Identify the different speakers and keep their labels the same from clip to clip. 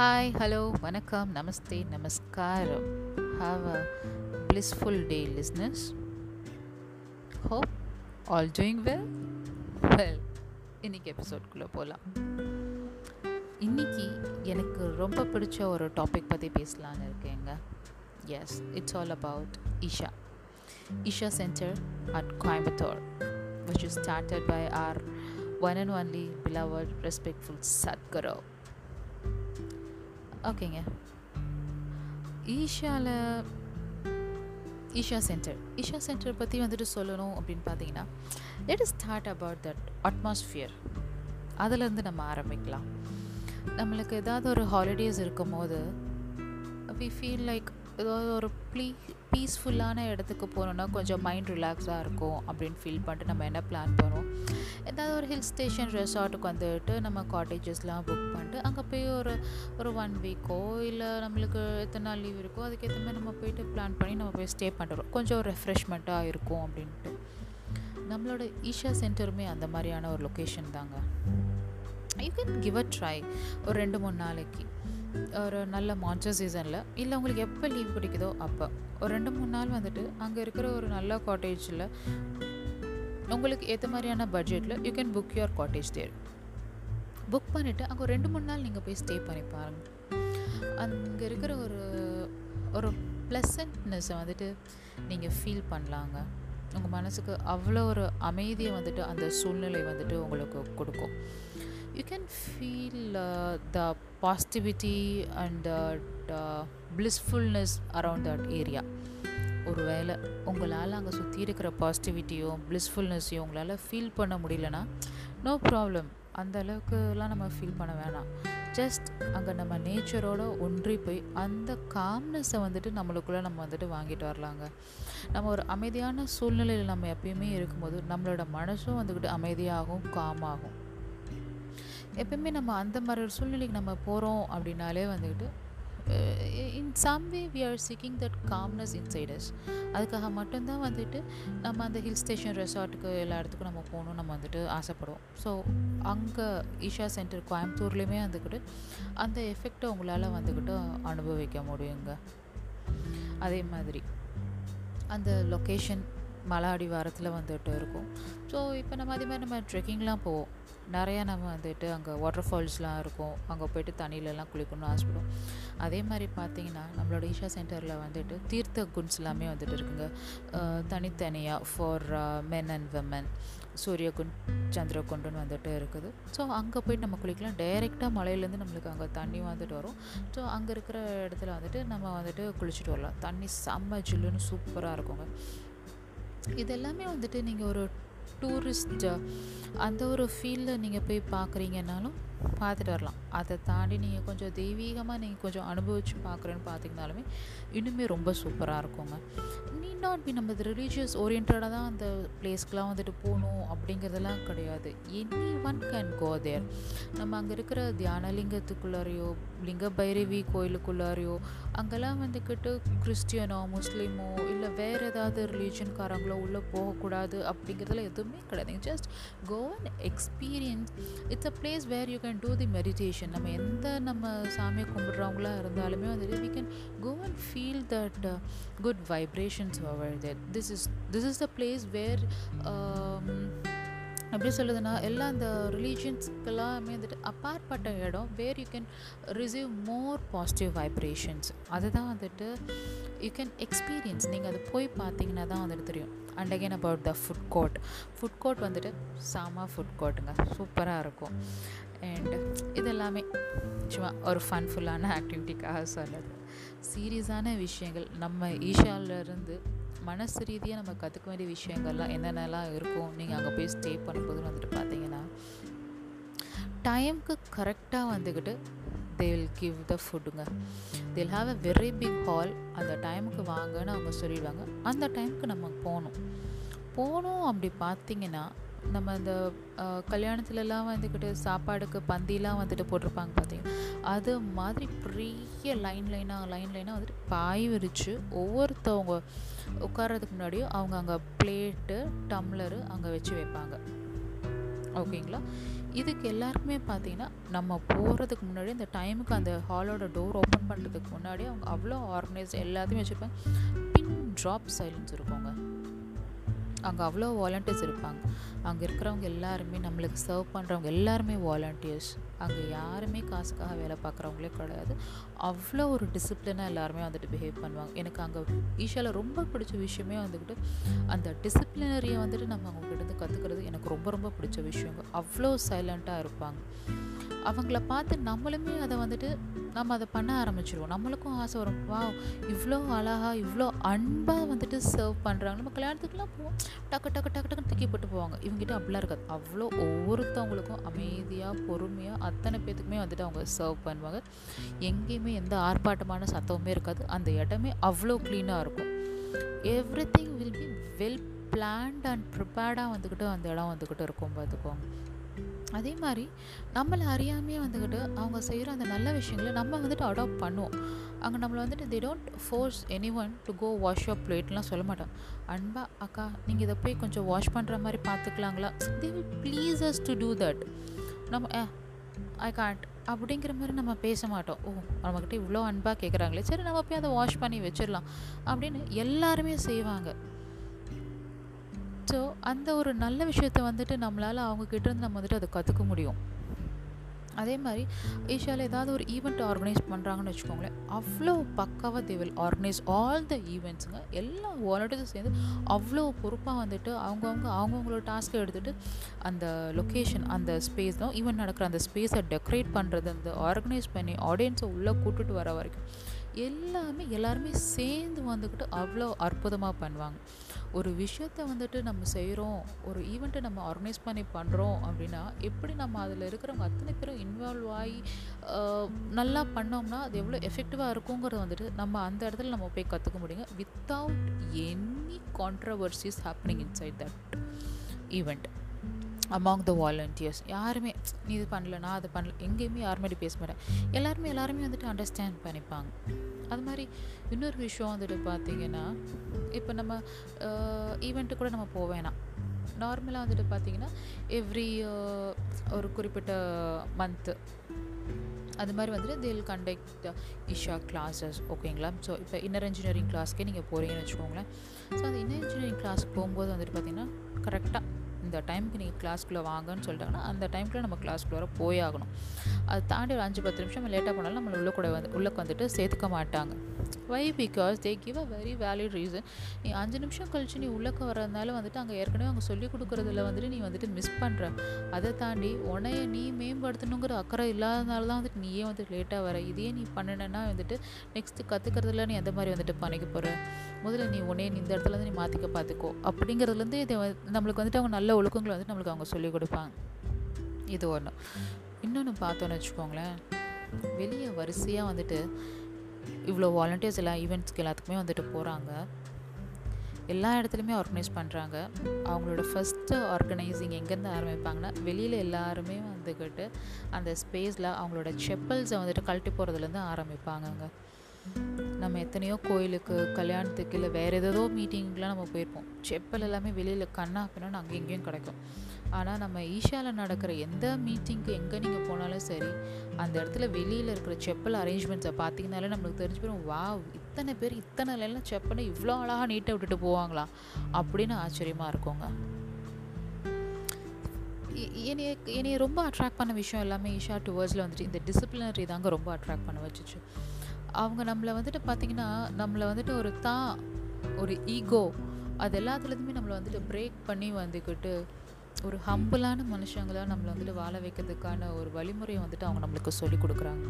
Speaker 1: Hi, hello, vanakkam, namaste, namaskaram. Have a blissful day, listeners. Hope all doing well. Well, இன்னைக்கு எபிசோட்குள்ளே போகலாம் இன்னைக்கு எனக்கு ரொம்ப பிடிச்ச ஒரு டாபிக் பற்றி பேசலான்னு இருக்கேங்க yes it's all about Isha Isha centre at Coimbatore which is started by our one and only beloved respectful Sadhguru. ஓகேங்க. ஈஷாவில் ஈஷா சென்டர். ஈஷா சென்டர் பற்றி வந்துட்டு சொல்லணும் அப்படின்னு பார்த்தீங்கன்னா let start about that atmosphere அதுலேருந்து நம்ம ஆரம்பிக்கலாம். நம்மளுக்கு ஏதாவது ஒரு ஹாலிடேஸ் இருக்கும் போது வி ஃபீல் லைக் ஏதாவது ஒரு ப்ளீ பீஸ்ஃபுல்லான இடத்துக்கு போகணுன்னா கொஞ்சம் மைண்ட் ரிலாக்ஸாக இருக்கும் அப்படின்னு ஃபீல் பண்ணிட்டு நம்ம என்ன பிளான் பண்ணுவோம் ஏதாவது ஒரு ஹில் ஸ்டேஷன் ரெசார்ட்டுக்கு வந்துட்டு நம்ம காட்டேஜஸ்லாம் புக் பண்ணிட்டு அங்கே போய் ஒரு ஒரு ஒன் வீக்கோ இல்லை நம்மளுக்கு எத்தனை நாள் லீவ் இருக்கோ அதுக்கேற்ற மாதிரி நம்ம போயிட்டு பிளான் பண்ணி நம்ம போய் ஸ்டே பண்ணுறோம் கொஞ்சம் ரெஃப்ரெஷ்மெண்ட்டாக இருக்கும் அப்படின்ட்டு. நம்மளோட ஈஷா சென்டருமே அந்த மாதிரியான ஒரு லொக்கேஷன் தாங்க. You can give a try ஒரு ரெண்டு மூணு நாளைக்கு. ஒரு நல்ல மான்சூன் சீசனில் இல்லை உங்களுக்கு எப்போ லீவ் பிடிக்குதோ அப்போ. ஒரு ரெண்டு மூணு நாள் வந்துட்டு அங்கே இருக்கிற ஒரு நல்ல காட்டேஜில் உங்களுக்கு ஏற்ற மாதிரியான பட்ஜெட்டில் you can book your cottage there book பண்ணிவிட்டு அங்கே ரெண்டு மூணு நாள் நீங்கள் போய் ஸ்டே பண்ணி பாருங்கள் அங்கே இருக்கிற ஒரு ஒரு ப்ளசன்ட்னஸை வந்துட்டு நீங்கள் ஃபீல் பண்ணலாங்க. உங்கள் மனசுக்கு அவ்வளோ ஒரு அமைதியை வந்துட்டு அந்த சூழ்நிலை வந்துட்டு உங்களுக்கு கொடுக்கும். You can feel the positivity and the blissfulness around that area ஒரு வேளை உங்களால் அங்கே சுற்றி இருக்கிற பாசிட்டிவிட்டியும் பிளிஸ்ஃபுல்னஸையும் உங்களால் ஃபீல் பண்ண முடியலன்னா நோ ப்ராப்ளம் அந்த அளவுக்குலாம் நம்ம ஃபீல் பண்ண வேணாம். ஜஸ்ட் அங்கே நம்ம நேச்சரோட ஒன்றி போய் அந்த காம்னஸை வந்துட்டு நம்மளுக்குள்ளே நம்ம வந்துட்டு வாங்கிட்டு வரலாங்க. நம்ம ஒரு அமைதியான சூழ்நிலையில் நம்ம எப்பயுமே இருக்கும்போது நம்மளோட மனசும் வந்துக்கிட்டு அமைதியாகும் காமாகும் எப்பயுமே நம்ம அந்த மாதிரி ஒரு சூழ்நிலைக்கு நம்ம போகிறோம் அப்படின்னாலே வந்துக்கிட்டு in some way we are seeking that calmness inside us அதுக்காக மட்டும்தான் வந்துட்டு நம்ம அந்த ஹில் ஸ்டேஷன் ரெசார்ட்டுக்கு எல்லா இடத்துக்கும் நம்ம போகணும் நம்ம வந்துட்டு ஆசைப்படுவோம். ஸோ அங்கே ஈஷா சென்டர் கோயம்புத்தூர்லேயுமே வந்துக்கிட்டு அந்த எஃபெக்டை உங்களால் வந்துக்கிட்டு அனுபவிக்க முடியுங்க. அதே மாதிரி அந்த லொக்கேஷன் மலை அடிவாரத்தில் வந்துட்டு இருக்கும். ஸோ இப்போ நம்ம அதே மாதிரி நம்ம ட்ரெக்கிங்லாம் போவோம். நிறையா நம்ம வந்துட்டு அங்கே வாட்டர் ஃபால்ஸ்லாம் இருக்கும். அங்கே போயிட்டு தண்ணியிலலாம் குளிக்கணும்னு ஆசைப்படுவோம். அதே மாதிரி பார்த்தீங்கன்னா நம்மளோட ஈஷா சென்டரில் வந்துட்டு தீர்த்த குண்ட்ஸ் எல்லாமே வந்துட்டு இருக்குங்க. தனித்தனியாக for men and women Suryakund சந்திரகுண்டுன்னு வந்துட்டு இருக்குது. ஸோ அங்கே போயிட்டு நம்ம குளிக்கலாம். டைரெக்டாக மலையிலேருந்து நம்மளுக்கு அங்கே தண்ணி வந்துட்டு வரும். ஸோ அங்கே இருக்கிற இடத்துல வந்துட்டு நம்ம வந்துட்டு குளிச்சுட்டு வரலாம். தண்ணி செம்ம ஜில்லுன்னு சூப்பராக இருக்குங்க. இது எல்லாமே வந்துட்டு நீங்கள் ஒரு டூரிஸ்ட் அந்த ஒரு ஃபீல்டில் நீங்கள் போய் பார்க்குறீங்கன்னாலும் பார்த்துட்டு வரலாம். அதை தாண்டி நீங்கள் கொஞ்சம் தெய்வீகமாக நீங்கள் கொஞ்சம் அனுபவித்து பார்க்குறேன்னு பார்த்தீங்கனாலுமே இன்னுமே ரொம்ப சூப்பராக இருக்குங்க. நீட் நாட் பி நம்ம ரிலீஜியஸ் ஓரியன்டாக தான் அந்த பிளேஸ்க்கெலாம் வந்துட்டு போகணும் அப்படிங்கிறதெல்லாம் கிடையாது. Any one can go there நம்ம அங்கே இருக்கிற தியானலிங்கத்துக்குள்ளாரையோ லிங்க பைரவி கோயிலுக்குள்ளாரையோ அங்கெல்லாம் வந்துக்கிட்டு கிறிஸ்டியனோ முஸ்லீமோ இல்லை வேறு ஏதாவது ரிலீஜன்காரங்களோ உள்ளே போகக்கூடாது அப்படிங்கிறதுல எதுவுமே கிடையாது. Just go and experience it's a place where you can do the meditation நம்ம எந்த நம்ம சாமியை கும்பிட்றவங்களா இருந்தாலுமே வந்துட்டு we can go and feel that good vibrations over that this is this is the place where எப்படி சொல்லுதுன்னா எல்லா அந்த ரிலீஜன்ஸ்க்கெல்லாமே வந்துட்டு அப்பாற்பட்ட இடம் where you can receive more positive vibrations அதுதான் வந்துட்டு யூ கேன் எக்ஸ்பீரியன்ஸ் நீங்கள் அதை போய் பார்த்தீங்கன்னா தான் வந்துட்டு தெரியும். And again about the food court food court வந்துட்டு சாமா ஃபுட் கோர்ட்டுங்க சூப்பராக இருக்கும். அண்ட் இது எல்லாமே சும்மா ஒரு ஃபன்ஃபுல்லான ஆக்டிவிட்டிக்காக சொன்னது சீரியஸான விஷயங்கள். நம்ம ஈஷாவிலேருந்து மனசு ரீதியாக நம்ம கற்றுக்க வேண்டிய விஷயங்கள்லாம் என்னென்னலாம் இருக்கும் நீங்கள் அங்கே போய் ஸ்டே பண்ணும்போது வந்துட்டு பார்த்தீங்கன்னா டைமுக்கு கரெக்டாக வந்துக்கிட்டு தே வில் கிவ் த ஃபுட்டுங்க தில் have a very big hall அந்த டைமுக்கு வாங்கன்னு அவங்க சொல்லிடுவாங்க. அந்த டைமுக்கு நம்ம போகணும். போகணும் அப்படி பார்த்தீங்கன்னா நம்ம இந்த கல்யாணத்துலலாம் வந்துக்கிட்டு சாப்பாடுக்கு பந்திலாம் வந்துட்டு போட்டிருப்பாங்க பார்த்தீங்க அது மாதிரி பெரிய லைன் லைனாக லைன் லைனாக வந்துட்டு பாய் விரித்து ஒவ்வொருத்தவங்க உட்கார்றதுக்கு முன்னாடியும் அவங்க அங்கே பிளேட்டு டம்ளரு அங்கே வச்சு வைப்பாங்க. ஓகேங்களா? இதுக்கு எல்லாருக்குமே பார்த்தீங்கன்னா நம்ம போகிறதுக்கு முன்னாடி இந்த டைமுக்கு அந்த ஹாலோட டோர் ஓப்பன் பண்ணுறதுக்கு முன்னாடி அவங்க அவ்வளோ ஆர்கனைஸ் எல்லாத்தையும் வச்சுருப்பாங்க. பின் ட்ராப் சைலன்ஸ் இருக்குங்க. அங்கே அவ்வளோ வாலண்டியர்ஸ் இருப்பாங்க. அங்கே இருக்கிறவங்க எல்லாருமே நம்மளுக்கு சர்வ் பண்ணுறவங்க எல்லாருமே வாலண்டியர்ஸ் அங்கே யாருமே காசுக்காக வேலை பார்க்குறவங்களே கிடையாது. அவ்வளோ ஒரு டிசிப்ளினாக எல்லாருமே வந்துட்டு பிஹேவ் பண்ணுவாங்க. எனக்கு அங்கே ஈஷாவில் ரொம்ப பிடிச்ச விஷயமே வந்துக்கிட்டு அந்த டிசிப்ளினரியை வந்துட்டு நம்ம அவங்கக்கிட்ட கற்றுக்கிறது எனக்கு ரொம்ப ரொம்ப பிடிச்ச விஷயங்க. அவ்வளோ சைலண்ட்டாக இருப்பாங்க. அவங்கள பார்த்து நம்மளுமே அதை வந்துட்டு நம்ம அதை பண்ண ஆரம்பிச்சிருவோம். நம்மளுக்கும் ஆசை வரும். வா இவ்வளோ அழகாக இவ்வளோ அன்பாக வந்துட்டு சர்வ் பண்ணுறாங்க நம்ம கல்யாணத்துக்குலாம் போவோம். டக்கு டக்கு டக்கு டக்குன்னு தூக்கி போட்டு போவாங்க. இவங்ககிட்ட அப்படிலாம் இருக்காது. அவ்வளோ ஒவ்வொருத்தவங்களுக்கும் அமைதியாக பொறுமையாக அத்தனை பேத்துக்குமே வந்துட்டு அவங்க சர்வ் பண்ணுவாங்க. எங்கேயுமே எந்த ஆர்ப்பாட்டமான சத்தமுமே இருக்காது. அந்த இடமே அவ்வளோ க்ளீனாக இருக்கும். Everything will be well planned and ப்ரிப்பேர்டாக வந்துக்கிட்டு அந்த இடம் வந்துக்கிட்டு இருக்கும் பார்த்துக்கோங்க. அதே மாதிரி நம்மளை அறியாமையே வந்துக்கிட்டு அவங்க செய்கிற அந்த நல்ல விஷயங்களை நம்ம வந்துட்டு அடாப்ட் பண்ணுவோம். அங்கே நம்மளை வந்துட்டு the don't force anyone to go wash up பிளேட்லாம் சொல்ல மாட்டோம் அன்பா அக்கா நீங்கள் இதை போய் கொஞ்சம் வாஷ் பண்ணுற மாதிரி பார்த்துக்கலாங்களா they will please us to do that நம்ம ஏ ஐ காண்ட் அப்படிங்கிற மாதிரி நம்ம பேச மாட்டோம். ஓ நம்மக்கிட்ட இவ்வளோ அன்பாக கேட்குறாங்களே சரி நம்ம போய் அதை வாஷ் பண்ணி வச்சிடலாம். அப்படின்னு எல்லாருமே செய்வாங்க. ஸோ அந்த ஒரு நல்ல விஷயத்த வந்துட்டு நம்மளால் அவங்கக்கிட்ட இருந்து நம்ம வந்துட்டு அதை கற்றுக்க முடியும். அதே மாதிரி ஏஷியாவில் ஏதாவது ஒரு ஈவெண்ட் ஆர்கனைஸ் பண்ணுறாங்கன்னு வச்சுக்கோங்களேன். அவ்வளோ பக்காவாக they will organise all the ஈவெண்ட்ஸுங்க எல்லா வாலண்டியர்ஸும் சேர்ந்து அவ்வளோ பொறுப்பாக வந்துட்டு அவங்கவுங்க அவங்கவுங்களோட டாஸ்க்கை எடுத்துகிட்டு அந்த லொக்கேஷன் அந்த ஸ்பேஸ் தான் ஈவெண்ட் நடக்கிற அந்த ஸ்பேஸை டெக்கரேட் பண்ணுறது அந்த ஆர்கனைஸ் பண்ணி ஆடியன்ஸை உள்ளே கூட்டுட்டு வர வரைக்கும் எல்லாமே எல்லாருமே சேர்ந்து வந்துக்கிட்டு அவ்வளோ அற்புதமாக பண்ணுவாங்க. ஒரு விஷயத்த வந்துட்டு நம்ம செய்கிறோம் ஒரு ஈவெண்ட்டை நம்ம ஆர்கனைஸ் பண்ணி பண்ணுறோம் அப்படின்னா எப்படி நம்ம அதில் இருக்கிறவங்க அத்தனை பேரும் இன்வால்வ் ஆகி நல்லா பண்ணோம்னா அது எவ்வளோ எஃபெக்டிவாக இருக்குங்கிறத வந்துட்டு நம்ம அந்த இடத்துல நம்ம போய் கற்றுக்க முடியுங்க. Without any controversies happening inside that event among the volunteers யாருமே நீ இது பண்ணல நான் அது பண்ணல. எங்கேயுமே யாருமே பேச மாட்டேன் எல்லாருமே எல்லாருமே வந்துட்டு அண்டர்ஸ்டாண்ட் பண்ணிப்பாங்க. அது மாதிரி இன்னொரு விஷயம் வந்துட்டு பார்த்தீங்கன்னா இப்போ நம்ம ஈவெண்ட்டு கூட நம்ம போவேணாம் நார்மலாக வந்துட்டு பார்த்தீங்கன்னா எவ்ரி ஒரு குறிப்பிட்ட மந்த்து அது மாதிரி வந்துட்டு தில் கண்டக்ட் இஷா கிளாஸஸ் ஓகேங்களா ஸோ இப்போ இன்னர் இன்ஜினியரிங் கிளாஸ்க்கே நீங்கள் போகிறீங்கன்னு வச்சுக்கோங்களேன். ஸோ அந்த இன்னர் இன்ஜினியரிங் கிளாஸ் போகும்போது வந்துட்டு பார்த்திங்கன்னா கரெக்டாக இந்த டைமுக்கு நீங்கள் கிளாஸ்க்குள்ளே வாங்கன்னு சொல்லிட்டாங்கன்னா அந்த டைமுக்குள்ளே நம்ம கிளாஸ்க்குள்ளே வர போயாகணும். அதை தாண்டி ஒரு அஞ்சு பத்து நிமிஷம் லேட்டாக போனாலும் நம்மளை உள்ள கூட வந்து உள்ளே வந்துட்டு சேர்த்துக்க மாட்டாங்க. Why because they give a very valid reason நீ அஞ்சு நிமிஷம் கழிச்சு நீ உள்ளக்க வரதுனால வந்துட்டு அங்கே ஏற்கனவே அவங்க சொல்லிக் கொடுக்குறதுல வந்துட்டு நீ வந்துட்டு மிஸ் பண்ணுற அதை தாண்டி உனைய நீ மேம்படுத்தணுங்கிற அக்கறை இல்லாதனால தான் வந்துட்டு நீயே வந்துட்டு லேட்டாக வர. இதையே நீ பண்ணினேன்னா வந்துட்டு நெக்ஸ்ட்டு கற்றுக்கிறதுல நீ எந்த மாதிரி வந்துட்டு பண்ணிக்க போகிற முதல்ல நீ உன்னையே நீ இந்த இடத்துல இருந்து நீ மாற்றிக்க பார்த்துக்கோ அப்படிங்கிறதுலேருந்து இதை நம்மளுக்கு வந்துட்டு அவங்க நல்ல ஒழுக்கங்களை வந்துட்டு நம்மளுக்கு அவங்க சொல்லிக் கொடுப்பாங்க. இது ஒன்று இன்னொன்று பார்த்தோன்னு வச்சுக்கோங்களேன். வெளியே வரிசையாக வந்துட்டு இவ்வளோ வாலண்டியர்ஸ் எல்லா ஈவெண்ட்ஸ்க்கு எல்லாத்துக்குமே வந்துட்டு போகிறாங்க எல்லா இடத்துலையுமே ஆர்கனைஸ் பண்ணுறாங்க அவங்களோட ஃபஸ்ட்டு ஆர்கனைசிங் எங்கேருந்து ஆரம்பிப்பாங்கன்னா வெளியில் எல்லாருமே வந்துக்கிட்டு அந்த ஸ்பேஸில் அவங்களோட செப்பல்ஸை வந்துட்டு கழட்டி போகிறதுலேருந்து ஆரம்பிப்பாங்கங்க. நம்ம எத்தனையோ கோயிலுக்கு கல்யாணத்துக்கு இல்லை வேறு ஏதோ மீட்டிங்க்கெலாம் நம்ம போயிருப்போம். செப்பல் எல்லாமே வெளியில் கண்ணா அப்படின்னா அங்கே எங்கேயும் கிடைக்கும். ஆனால் நம்ம ஈஷாவில் நடக்கிற எந்த மீட்டிங்க்கு எங்கே நீங்கள் போனாலும் சரி அந்த இடத்துல வெளியில் இருக்கிற செப்பல் அரேஞ்ச்மெண்ட்ஸை பார்த்தீங்கனாலே நம்மளுக்கு தெரிஞ்சு போயிடும் வா இத்தனை பேர் இத்தனை லைனில் செப்பலை இவ்வளோ அழகாக நீட்டை விட்டுட்டு போவாங்களா? அப்படின்னு ஆச்சரியமாக இருக்குங்க. என்னைய என்னைய ரொம்ப அட்ராக்ட் பண்ண விஷயம் எல்லாமே ஈஷா டுவர்ட்ஸில் வந்துட்டு இந்த டிசிப்ளினரி தாங்க ரொம்ப அட்ராக்ட் பண்ண வச்சுச்சு. அவங்க நம்மளை வந்துட்டு பார்த்திங்கன்னா நம்மளை வந்துட்டு ஒரு தான் ஒரு ஈகோ அது எல்லாத்துலேயுமே நம்மளை வந்துட்டு பிரேக் பண்ணி வந்துக்கிட்டு ஒரு ஹம்பிளான மனுஷங்களாக நம்மளை வந்துட்டு வாழ வைக்கிறதுக்கான ஒரு வழிமுறையை வந்துட்டு அவங்க நம்மளுக்கு சொல்லி கொடுக்குறாங்க.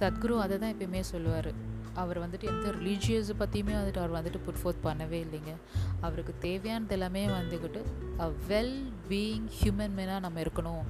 Speaker 1: சத்குரு அதை தான் எப்பயுமே சொல்லுவார். அவர் வந்துட்டு எந்த ரிலீஜியஸை பற்றியுமே வந்துட்டு அவர் வந்துட்டு புட் ஃபோர்த் பண்ணவே இல்லைங்க. அவருக்கு தேவையானது எல்லாமே வந்துக்கிட்டு அ வெல் பீயிங் ஹியூமன் மேனாக நம்ம இருக்கணும்.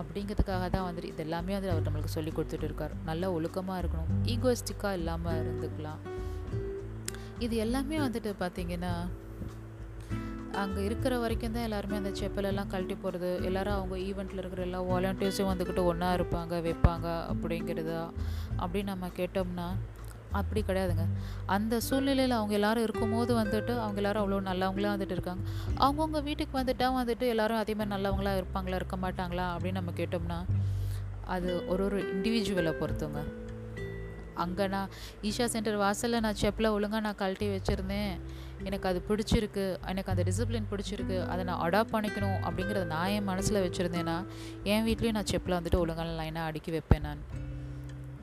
Speaker 1: அப்படிங்கிறதுக்காக தான் வந்துட்டு இது எல்லாமே வந்து அவர் நம்மளுக்கு சொல்லி கொடுத்துட்டு இருக்கார். நல்ல ஒழுக்கமாக இருக்கணும். ஈகோஸ்டிக்காக இல்லாமல் இருந்துக்கலாம். இது எல்லாமே வந்துட்டு பார்த்திங்கன்னா அங்கே இருக்கிற வரைக்கும் தான் எல்லாருமே அந்த செப்பலெல்லாம் கழட்டி போகிறது எல்லாரும் அவங்க ஈவெண்ட்டில் இருக்கிற எல்லா வாலண்டியர்ஸும் வந்துக்கிட்டு ஒன்றா இருப்பாங்க வைப்பாங்க அப்படிங்கிறதா அப்படின்னு நம்ம கேட்டோம்னா அப்படி கிடையாதுங்க. அந்த சூழ்நிலையில் அவங்க எல்லாரும் இருக்கும்போது வந்துட்டு அவங்க எல்லாரும் அவ்வளோ நல்லவங்களா வந்துட்டு இருக்காங்க. அவங்கவுங்க வீட்டுக்கு வந்துட்டால் வந்துட்டு எல்லாரும் அதே மாதிரி நல்லவங்களா இருப்பாங்களா இருக்க மாட்டாங்களா அப்படின்னு நம்ம கேட்டோம்னா அது ஒரு ஒரு இண்டிவிஜுவலை பொறுத்துங்க. அங்கே நான் ஈஷா சென்டர் வாசலில் நான் செப்பில் ஒழுங்காக நான் கழட்டி வச்சுருந்தேன். எனக்கு அது பிடிச்சிருக்கு எனக்கு அந்த டிசிப்ளின் பிடிச்சிருக்கு அதை நான் அடாப்ட் பண்ணிக்கணும் அப்படிங்கிறத நான் என் மனசில் வச்சுருந்தேன்னா என் வீட்லேயும் நான் செப்பில் வந்துட்டு ஒழுங்கான லைனாக அடுக்கி வைப்பேன் நான்.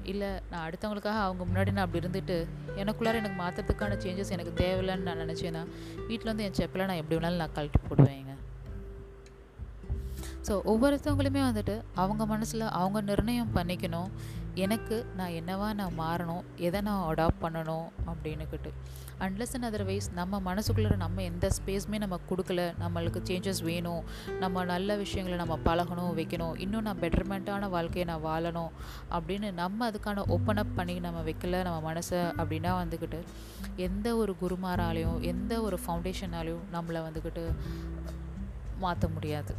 Speaker 1: இல்லை நான் அடுத்தவங்களுக்காக அவங்க முன்னாடி நான் அப்படி இருந்துட்டு எனக்குள்ளார எனக்கு மாற்றுறதுக்கான சேஞ்சஸ் எனக்கு தேவையில்லைன்னு நான் நினச்சேன்னா வீட்டில் வந்து என் செப்பில் நான் எப்படி வேணாலும் நான் கழட்டி போடுவேங்க. ஸோ ஒவ்வொருத்தவங்களுமே வந்துட்டு அவங்க மனசில் அவங்க நிர்ணயம் பண்ணிக்கணும். எனக்கு நான் என்னவா நான் மாறணும்? எதை நான் அடாப்ட் பண்ணணும்? அப்படின்னுக்கிட்டு. அன்லஸ் அண்ட் அதர்வைஸ் நம்ம மனசுக்குள்ளே நம்ம எந்த ஸ்பேஸுமே நம்ம கொடுக்கல. நம்மளுக்கு சேஞ்சஸ் வேணும். நம்ம நல்ல விஷயங்களை நம்ம பழகணும் வைக்கணும். இன்னும் நான் பெட்டர்மெண்ட்டான வாழ்க்கையை நான் வாழணும். அப்படின்னு நம்ம அதுக்கான ஓப்பன் அப் பண்ணி நம்ம வைக்கல நம்ம மனசை அப்படின்னா வந்துக்கிட்டு எந்த ஒரு குருமாராலையும் எந்த ஒரு ஃபவுண்டேஷனாலையும் நம்மளை வந்துக்கிட்டு மாற்ற முடியாது.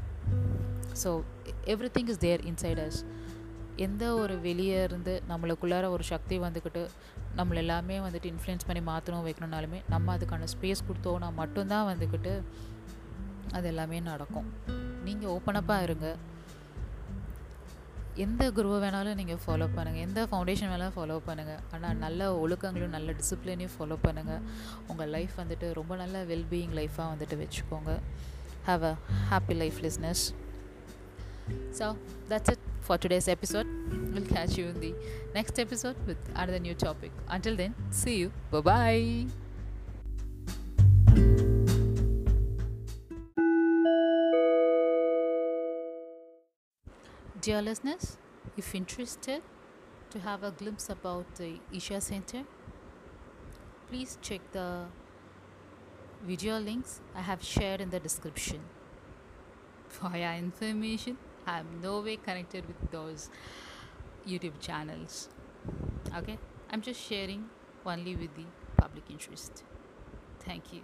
Speaker 1: So everything is there inside us எந்த ஒரு வெளியே இருந்து நம்மளுக்குள்ளார ஒரு சக்தி வந்துக்கிட்டு நம்மள எல்லாமே வந்துட்டு இன்ஃப்ளூயன்ஸ் பண்ணி மாற்றணும் வைக்கணுனாலுமே நம்ம அதுக்கான ஸ்பேஸ் கொடுத்தோன்னா மட்டும்தான் வந்துக்கிட்டு அது எல்லாமே நடக்கும். நீங்கள் ஓப்பனப்பாக இருங்க. எந்த குருவை வேணாலும் நீங்கள் ஃபாலோ பண்ணுங்கள் எந்த ஃபவுண்டேஷன் வேணாலும் ஃபாலோ பண்ணுங்கள் ஆனால் நல்ல ஒழுக்கங்களும் நல்ல டிசிப்ளினையும் ஃபாலோ பண்ணுங்கள் உங்கள் லைஃப் வந்துட்டு ரொம்ப நல்ல வெல்பீயிங் லைஃபாக வந்துட்டு வச்சுக்கோங்க. Have a happy life listeners so that's it for today's episode. We'll catch you in the next episode with another new topic. Until then, see you. Bye bye. Dear listeners, if interested to have a glimpse about the Isha Center, please check the video links I have shared in the description. For your information, I am no way connected with those YouTube channels. Okay, I'm just sharing only with the public interest. Thank you.